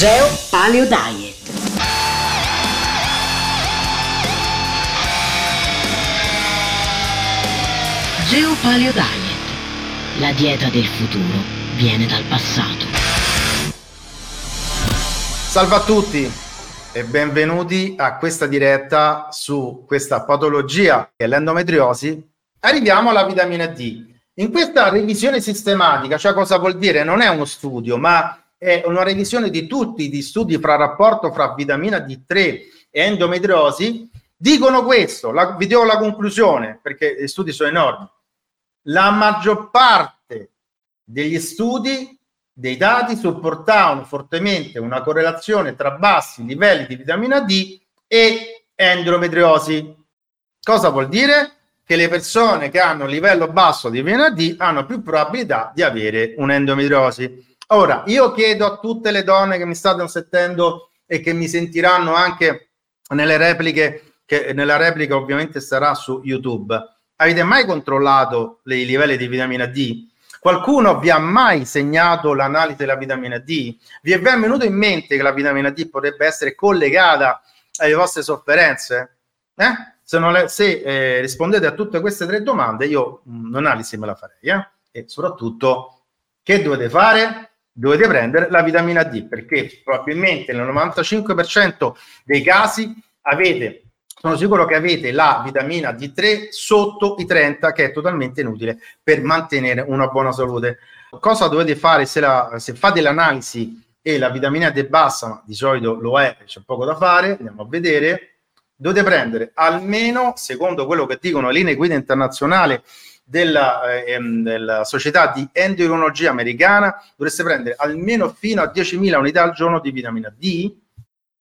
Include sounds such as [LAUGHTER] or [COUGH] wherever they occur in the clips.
Geo Paleo Diet. Geo Paleo Diet. La dieta del futuro viene dal passato. Salve a tutti e benvenuti a questa diretta su questa patologia che è l'endometriosi. Arriviamo alla vitamina D. In questa revisione sistematica, cioè cosa vuol dire? Non è uno studio, ma è una revisione di tutti gli studi fra rapporto fra vitamina D3 e endometriosi, dicono questo, la, vi do la conclusione perché gli studi sono enormi. La maggior parte degli studi, dei dati supportavano fortemente una correlazione tra bassi livelli di vitamina D e endometriosi. Cosa vuol dire? Che le persone che hanno un livello basso di vitamina D hanno più probabilità di avere un'endometriosi. Ora, io chiedo a tutte le donne che mi stanno sentendo e che mi sentiranno anche nelle repliche, che nella replica ovviamente sarà su YouTube, avete mai controllato i livelli di vitamina D? Qualcuno vi ha mai segnato l'analisi della vitamina D? Vi è venuto in mente che la vitamina D potrebbe essere collegata alle vostre sofferenze? Eh? Se, le, se eh, rispondete a tutte queste tre domande, io un'analisi me la farei. Eh? E soprattutto, che dovete fare? Dovete prendere la vitamina D perché probabilmente nel 95% dei casi avete sono sicuro che avete la vitamina D3 sotto i 30 che è totalmente inutile per mantenere una buona salute. Cosa dovete fare se, la, se fate l'analisi e la vitamina D è bassa, ma di solito lo è, c'è poco da fare, andiamo a vedere, dovete prendere almeno, secondo quello che dicono le linee guida internazionali della, ehm, della società di endocrinologia americana dovreste prendere almeno fino a 10.000 unità al giorno di vitamina D.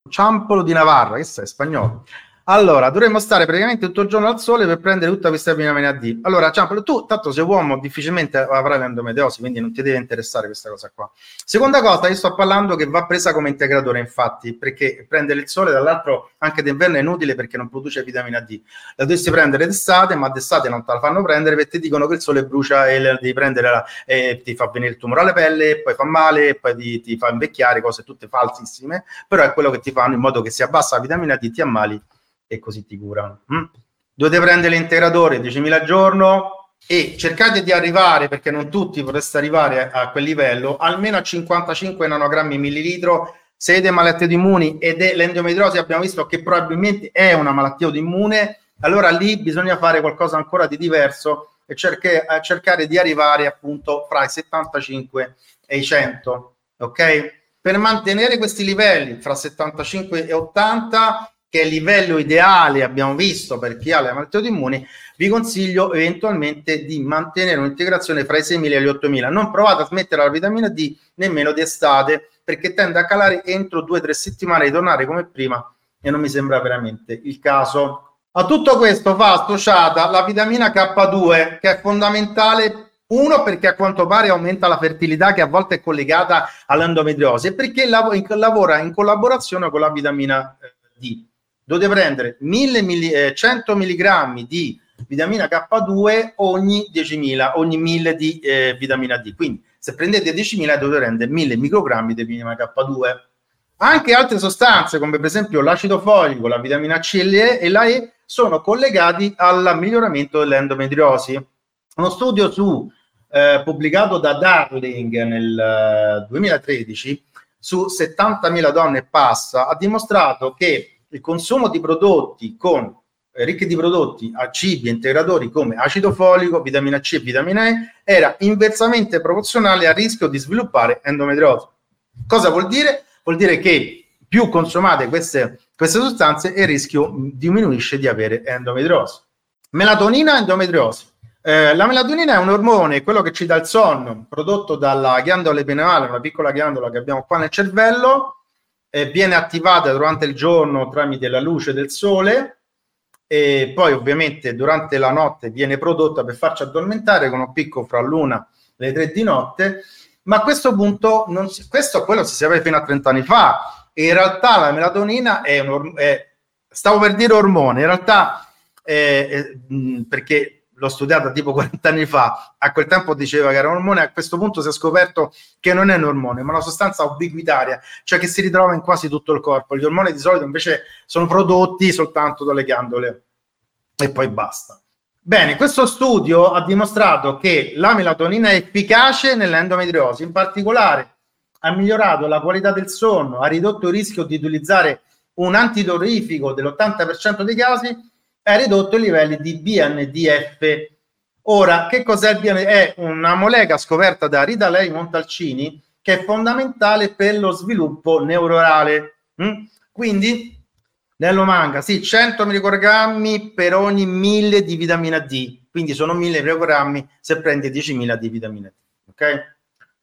Ciampolo di Navarra, che sei spagnolo, allora, dovremmo stare praticamente tutto il giorno al sole per prendere tutta questa vitamina D. Allora, Ciampolo, tu tanto sei uomo, difficilmente avrai l'endometriosi, quindi non ti deve interessare questa cosa qua. Seconda cosa, io sto parlando che va presa come integratore, infatti, perché prendere il sole, dall'altro, anche d'inverno è inutile perché non produce vitamina D. La dovresti prendere d'estate, ma d'estate non te la fanno prendere perché ti dicono che il sole brucia e devi prendere la, e ti fa venire il tumore alla pelle, poi fa male, poi ti, ti fa invecchiare, cose tutte falsissime, però è quello che ti fanno in modo che si abbassa la vitamina D, ti ammali e così ti curano. Mm? Dovete prendere l'integratore 10.000 al giorno e cercate di arrivare, perché non tutti potreste arrivare a, quel livello, almeno a 55 nanogrammi millilitro. Se avete malattie immuni ed è l'endometriosi, abbiamo visto che probabilmente è una malattia autoimmune, allora lì bisogna fare qualcosa ancora di diverso e cerche, cercare di arrivare appunto fra i 75 e i 100, ok? Per mantenere questi livelli fra 75 e 80 che è il livello ideale, abbiamo visto, per chi ha le malattie autoimmuni, vi consiglio eventualmente di mantenere un'integrazione fra i 6.000 e gli 8.000. Non provate a smettere la vitamina D nemmeno d'estate, perché tende a calare entro 2-3 settimane e tornare come prima e non mi sembra veramente il caso. A tutto questo va associata la vitamina K2, che è fondamentale uno perché a quanto pare aumenta la fertilità che a volte è collegata all'endometriosi e perché lavora in collaborazione con la vitamina eh, D dovete prendere 1000 milli, eh, 100 mg di vitamina K2 ogni 10.000, ogni 1000 di eh, vitamina D. Quindi se prendete 10.000 dovete prendere 1000 microgrammi di vitamina K2. Anche altre sostanze come per esempio l'acido folico, la vitamina C e la E sono collegati al miglioramento dell'endometriosi. Uno studio su, eh, pubblicato da Darling nel 2013 eh, su 70.000 donne e passa ha dimostrato che il consumo di prodotti con eh, ricchi di prodotti a cibi integratori come acido folico, vitamina C e vitamina E era inversamente proporzionale al rischio di sviluppare endometriosi. Cosa vuol dire? Vuol dire che più consumate queste, queste sostanze il rischio diminuisce di avere endometriosi. Melatonina e endometriosi. Eh, la melatonina è un ormone, quello che ci dà il sonno, prodotto dalla ghiandola epineale, una piccola ghiandola che abbiamo qua nel cervello, eh, viene attivata durante il giorno tramite la luce del sole e poi ovviamente durante la notte viene prodotta per farci addormentare con un picco fra l'una e le tre di notte, ma a questo punto non si, questo quello si sapeva fino a 30 anni fa. E in realtà la melatonina è un è, stavo per dire ormone, in realtà è, è, perché l'ho studiata tipo [LAUGHS] 40 anni fa, a quel tempo diceva che era un ormone, a questo punto si è scoperto che non è un ormone, ma una sostanza ubiquitaria, cioè che si ritrova in quasi tutto il corpo. Gli ormoni di solito invece sono prodotti soltanto dalle ghiandole e poi basta. Bene, questo studio ha dimostrato che la melatonina è efficace nell'endometriosi, in particolare ha migliorato la qualità del sonno, ha ridotto il rischio di utilizzare un antidolorifico dell'80% dei casi ha ridotto i livelli di BNDF. Ora, che cos'è il BNDF? È una molecola scoperta da Rita Lei Montalcini che è fondamentale per lo sviluppo neurale. Mm? Quindi, nello manga, sì, 100 microgrammi per ogni 1000 di vitamina D, quindi sono 1000 microgrammi se prendi 10.000 di vitamina D. Ok?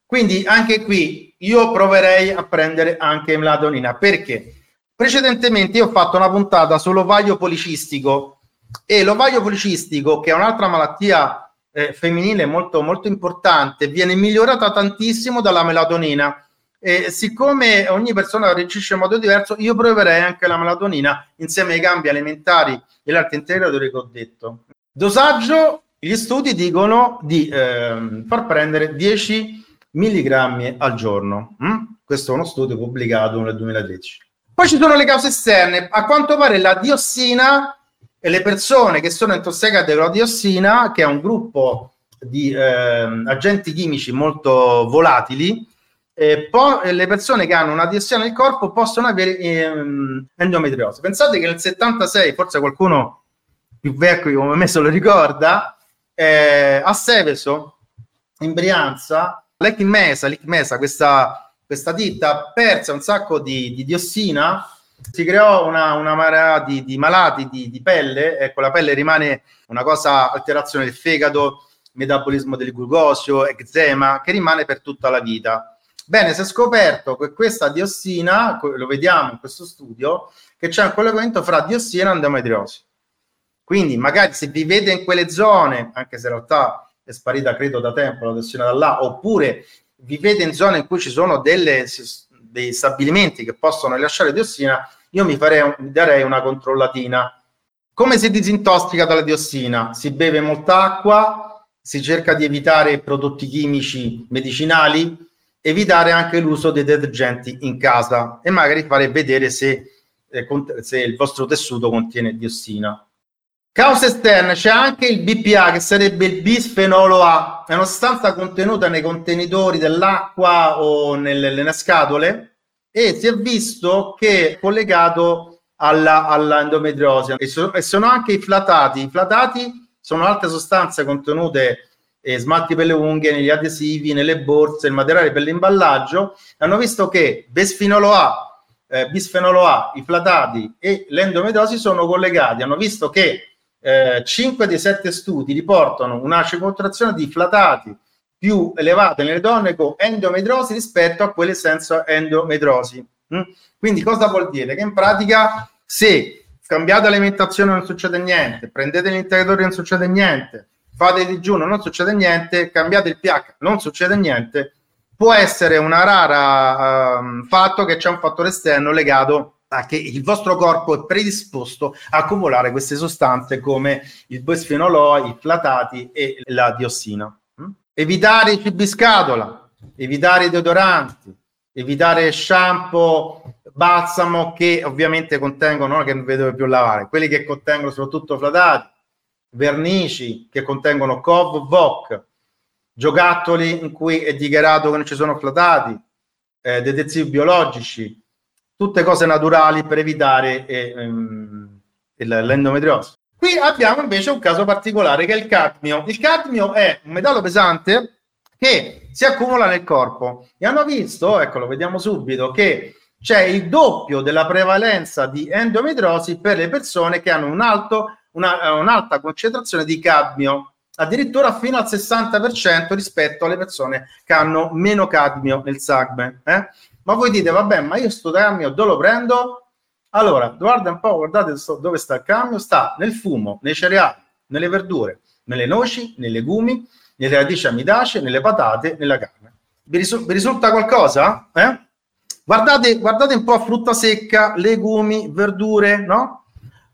Quindi anche qui io proverei a prendere anche melatonina perché precedentemente io ho fatto una puntata sull'ovaio policistico e l'ovaio policistico, che è un'altra malattia eh, femminile molto, molto importante, viene migliorata tantissimo dalla melatonina. E siccome ogni persona reagisce in modo diverso, io proverei anche la melatonina insieme ai cambi alimentari e l'altro integratori che ho detto. Dosaggio, gli studi dicono di eh, far prendere 10 milligrammi al giorno. Mm? Questo è uno studio pubblicato nel 2013. Poi ci sono le cause esterne. A quanto pare la diossina e le persone che sono intossicate con la diossina, che è un gruppo di eh, agenti chimici molto volatili, eh, po- le persone che hanno una diossina nel corpo possono avere ehm, endometriosi. Pensate che nel 76, forse qualcuno più vecchio come me se lo ricorda, eh, a Seveso, in Brianza, l'Ecmesa, l'Ecmesa questa, questa ditta perse un sacco di, di diossina si creò una, una marea di, di malati di, di, pelle, ecco la pelle rimane una cosa, alterazione del fegato, metabolismo del glucosio, eczema, che rimane per tutta la vita. Bene, si è scoperto che questa diossina, lo vediamo in questo studio, che c'è un collegamento fra diossina e endometriosi. Quindi magari se vivete in quelle zone, anche se in realtà è sparita credo da tempo la diossina da là, oppure vivete in zone in cui ci sono delle dei stabilimenti che possono rilasciare diossina, io mi, farei, mi darei una controllatina. Come si disintossica dalla diossina? Si beve molta acqua, si cerca di evitare prodotti chimici medicinali, evitare anche l'uso dei detergenti in casa e magari fare vedere se, eh, se il vostro tessuto contiene diossina. Cause esterne, c'è anche il BPA che sarebbe il bisfenolo A, è una sostanza contenuta nei contenitori dell'acqua o nelle, nelle scatole e si è visto che è collegato alla, all'endometriosi e, so, e, sono anche i flatati. I flatati sono altre sostanze contenute eh, smalti per le unghie, negli adesivi, nelle borse, il materiale per l'imballaggio. Hanno visto che bisfenolo A, eh, bisfenolo A, i flatati e l'endometriosi sono collegati. Hanno visto che eh, 5 dei 7 studi riportano una concentrazione di flatati più elevate nelle donne con endometriosi rispetto a quelle senza endometriosi. Mm? Quindi cosa vuol dire? Che in pratica se cambiate alimentazione non succede niente, prendete l'integratore non succede niente, fate digiuno non succede niente, cambiate il pH non succede niente, può essere una rara um, fatto che c'è un fattore esterno legato che il vostro corpo è predisposto a accumulare queste sostanze come il bisfenolo, i flatati e la diossina. Mm? Evitare i cibi scatola, evitare i deodoranti, evitare shampoo, balsamo che ovviamente contengono, non che non vedo più lavare, quelli che contengono soprattutto flatati, vernici che contengono COV, VOC, giocattoli in cui è dichiarato che non ci sono flatati, eh, detersivi biologici, tutte cose naturali per evitare eh, ehm, l'endometriosi. Qui abbiamo invece un caso particolare che è il cadmio. Il cadmio è un metallo pesante che si accumula nel corpo e hanno visto, ecco lo vediamo subito, che c'è il doppio della prevalenza di endometriosi per le persone che hanno un alto, una, un'alta concentrazione di cadmio, addirittura fino al 60% rispetto alle persone che hanno meno cadmio nel sangue. Eh? Ma voi dite, vabbè, ma io sto cambio dove lo prendo? Allora, guarda un po', guardate dove sta il cambio, sta nel fumo, nei cereali, nelle verdure, nelle noci, nei legumi, nelle radici amidacee, nelle patate, nella carne. Vi, risu- vi risulta qualcosa? Eh? Guardate, guardate un po' frutta secca, legumi, verdure, no?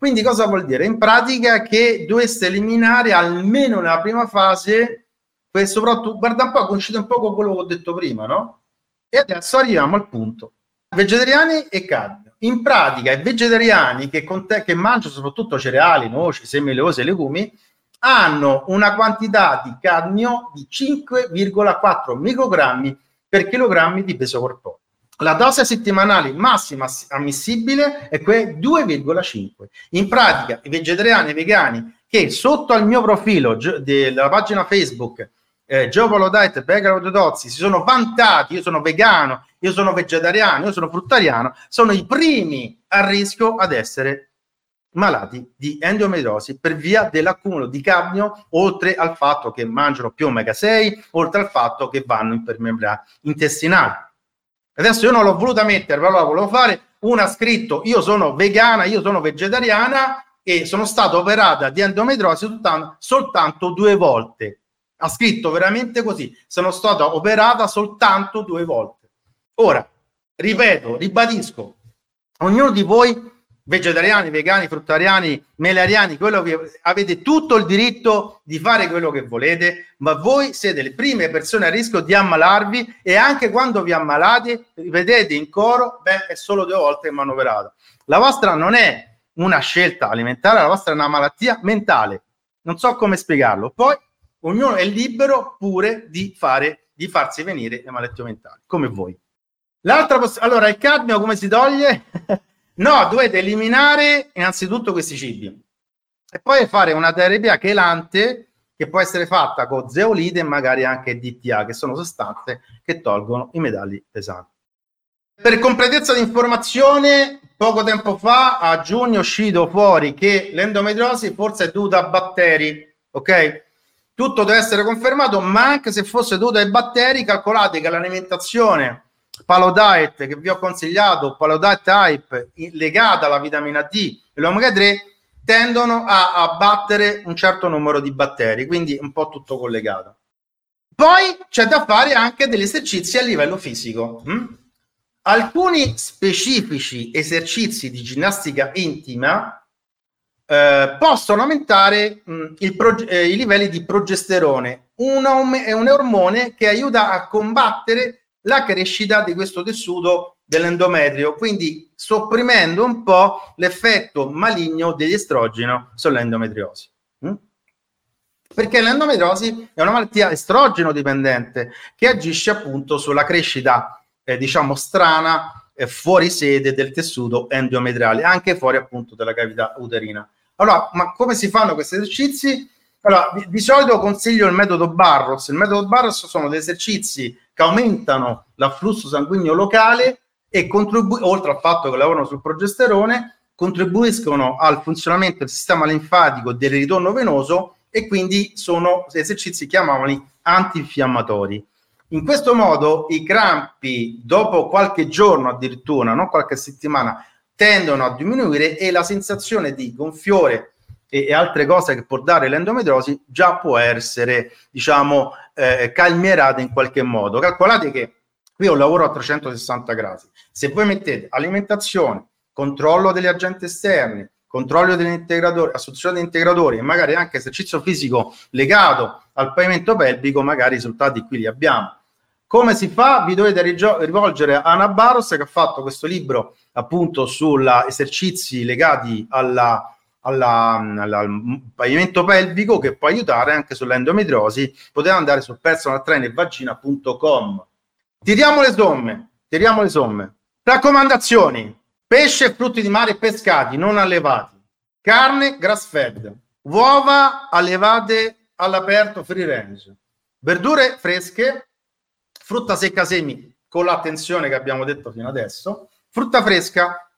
Quindi cosa vuol dire? In pratica che dovreste eliminare almeno nella prima fase, per soprattutto, guarda un po', coincide un po' con quello che ho detto prima, no? E adesso arriviamo al punto. Vegetariani e cadmio. In pratica i vegetariani che, conte- che mangiano soprattutto cereali, noci, semi oleose e legumi, hanno una quantità di cadmio di 5,4 microgrammi per chilogrammi di peso corporeo. La dose settimanale massima ammissibile è quella 2,5. In pratica, i vegetariani e i vegani che sotto al mio profilo della pagina Facebook eh, Geopolo Diet Begaro Dozzi si sono vantati, io sono vegano, io sono vegetariano, io sono fruttariano, sono i primi a rischio ad essere malati di endometriosi per via dell'accumulo di cadmio, oltre al fatto che mangiano più omega 6, oltre al fatto che vanno in permeabilità intestinale. Adesso io non l'ho voluta mettere, però la volevo fare. Una ha scritto: Io sono vegana, io sono vegetariana e sono stata operata di endometriosi soltanto, soltanto due volte. Ha scritto veramente così: Sono stata operata soltanto due volte. Ora, ripeto, ribadisco, ognuno di voi vegetariani, vegani, fruttariani, melariani, quello che avete tutto il diritto di fare quello che volete, ma voi siete le prime persone a rischio di ammalarvi e anche quando vi ammalate, rivedete in coro, beh, è solo due volte che mi hanno operato. La vostra non è una scelta alimentare, la vostra è una malattia mentale. Non so come spiegarlo. Poi ognuno è libero pure di fare di farsi venire le malattie mentali, come voi. L'altra poss- allora, il cadmio come si toglie? [LAUGHS] No, dovete eliminare innanzitutto questi cibi e poi fare una terapia chelante che può essere fatta con zeolite e magari anche DTA, che sono sostanze che tolgono i metalli pesanti. Per completezza di informazione, poco tempo fa, a giugno, è uscito fuori che l'endometriosi forse è dovuta a batteri, ok? Tutto deve essere confermato, ma anche se fosse dovuta ai batteri, calcolate che l'alimentazione Palodiet che vi ho consigliato, Palodiet Type legata alla vitamina D e l'omega 3 tendono a abbattere un certo numero di batteri, quindi un po' tutto collegato. Poi c'è da fare anche degli esercizi a livello fisico. Hm? Alcuni specifici esercizi di ginnastica intima eh, possono aumentare mh, proge- eh, i livelli di progesterone, un, è un ormone che aiuta a combattere la crescita di questo tessuto dell'endometrio, quindi sopprimendo un po' l'effetto maligno degli estrogeno sull'endometriosi. Mm? Perché l'endometriosi è una malattia estrogeno dipendente che agisce appunto sulla crescita, eh, diciamo, strana eh, fuori sede del tessuto endometriale, anche fuori appunto dalla cavità uterina. Allora, ma come si fanno questi esercizi? Allora, di, di solito consiglio il metodo Barros. Il metodo Barros sono degli esercizi che aumentano l'afflusso sanguigno locale e contribuiscono, oltre al fatto che lavorano sul progesterone, contribuiscono al funzionamento del sistema linfatico e del ritorno venoso e quindi sono esercizi chiamavoli antinfiammatori. In questo modo i crampi dopo qualche giorno addirittura, non qualche settimana, tendono a diminuire e la sensazione di gonfiore e, e altre cose che può dare l'endometriosi già può essere, diciamo, eh, calmierata in qualche modo. Calcolate che qui ho un lavoro a 360 gradi. Se voi mettete alimentazione, controllo degli agenti esterni, controllo degli integratori, assunzione di integratori e magari anche esercizio fisico legato al pavimento pelvico, magari i risultati qui li abbiamo. Come si fa? Vi dovete rivolgere a Anna Barros che ha fatto questo libro appunto sugli esercizi legati alla, alla, alla, al pavimento pelvico che può aiutare anche sull'endometriosi, potete andare su personaltrainervagina.com. Tiriamo le somme, tiriamo le somme. Raccomandazioni: pesce e frutti di mare pescati, non allevati, carne grass fed, uova allevate all'aperto free range, verdure fresche, frutta secca semi con l'attenzione che abbiamo detto fino adesso, frutta fresca,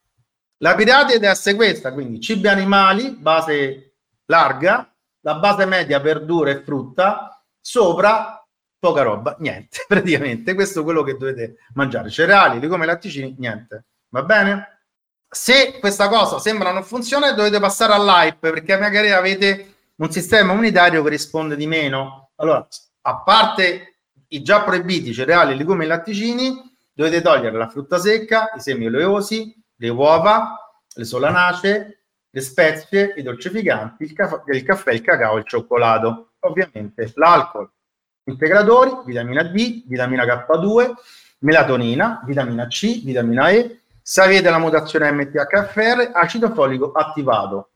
la piramide deve essere questa, quindi cibi animali, base larga, la base media verdura e frutta, sopra poca roba, niente, [LAUGHS] praticamente. Questo è quello che dovete mangiare. Cereali, legumi, latticini, niente. Va bene? Se questa cosa sembra non funzionare, dovete passare all'hype, perché magari avete un sistema immunitario che risponde di meno. Allora, a parte i già proibiti cereali, legumi e latticini, dovete togliere la frutta secca, i semi oleosi, le uova, le solanacee, le spezie, i dolcificanti, il, caff- il caffè, il cacao il cioccolato. Ovviamente l'alcol, integratori, vitamina D, vitamina K2, melatonina, vitamina C, vitamina E, se avete la mutazione MTHFR, acido folico attivato,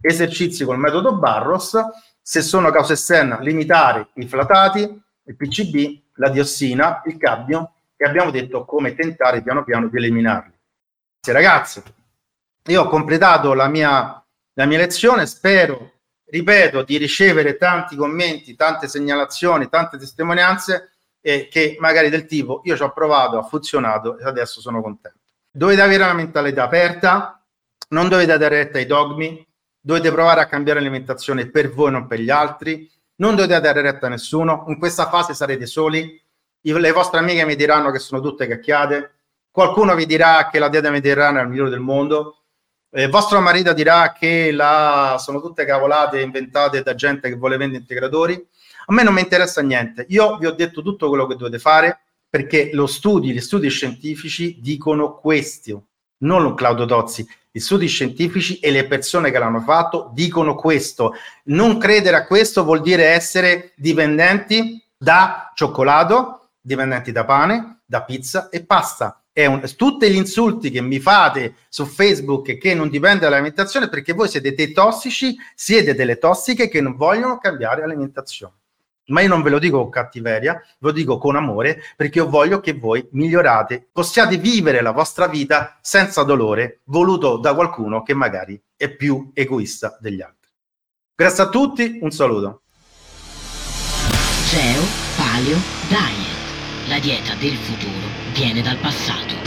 esercizi col metodo Barros, se sono cause esterne, limitare i flatati, il PCB, la diossina, il cadmio e abbiamo detto come tentare piano piano di eliminarli. Ragazzi. Io ho completato la mia, la mia lezione, spero, ripeto, di ricevere tanti commenti, tante segnalazioni, tante testimonianze e che magari del tipo io ci ho provato, ha funzionato e adesso sono contento. Dovete avere una mentalità aperta, non dovete dare retta ai dogmi, dovete provare a cambiare l'alimentazione per voi, non per gli altri, non dovete dare retta a nessuno, in questa fase sarete soli, le vostre amiche mi diranno che sono tutte cacchiate, qualcuno vi dirà che la dieta mediterranea è il migliore del mondo, eh, vostro marito dirà che la, sono tutte cavolate inventate da gente che vuole vendere integratori. A me non mi interessa niente. Io vi ho detto tutto quello che dovete fare perché lo studi, gli studi scientifici dicono questo, non Claudio Tozzi. Gli studi scientifici e le persone che l'hanno fatto dicono questo. Non credere a questo vuol dire essere dipendenti da cioccolato, dipendenti da pane, da pizza e pasta un, tutti gli insulti che mi fate su Facebook che non dipende dall'alimentazione perché voi siete dei tossici, siete delle tossiche che non vogliono cambiare alimentazione. Ma io non ve lo dico con cattiveria, ve lo dico con amore perché io voglio che voi migliorate, possiate vivere la vostra vita senza dolore voluto da qualcuno che magari è più egoista degli altri. Grazie a tutti, un saluto. Geo Paleo Diet, la dieta del futuro viene dal passato.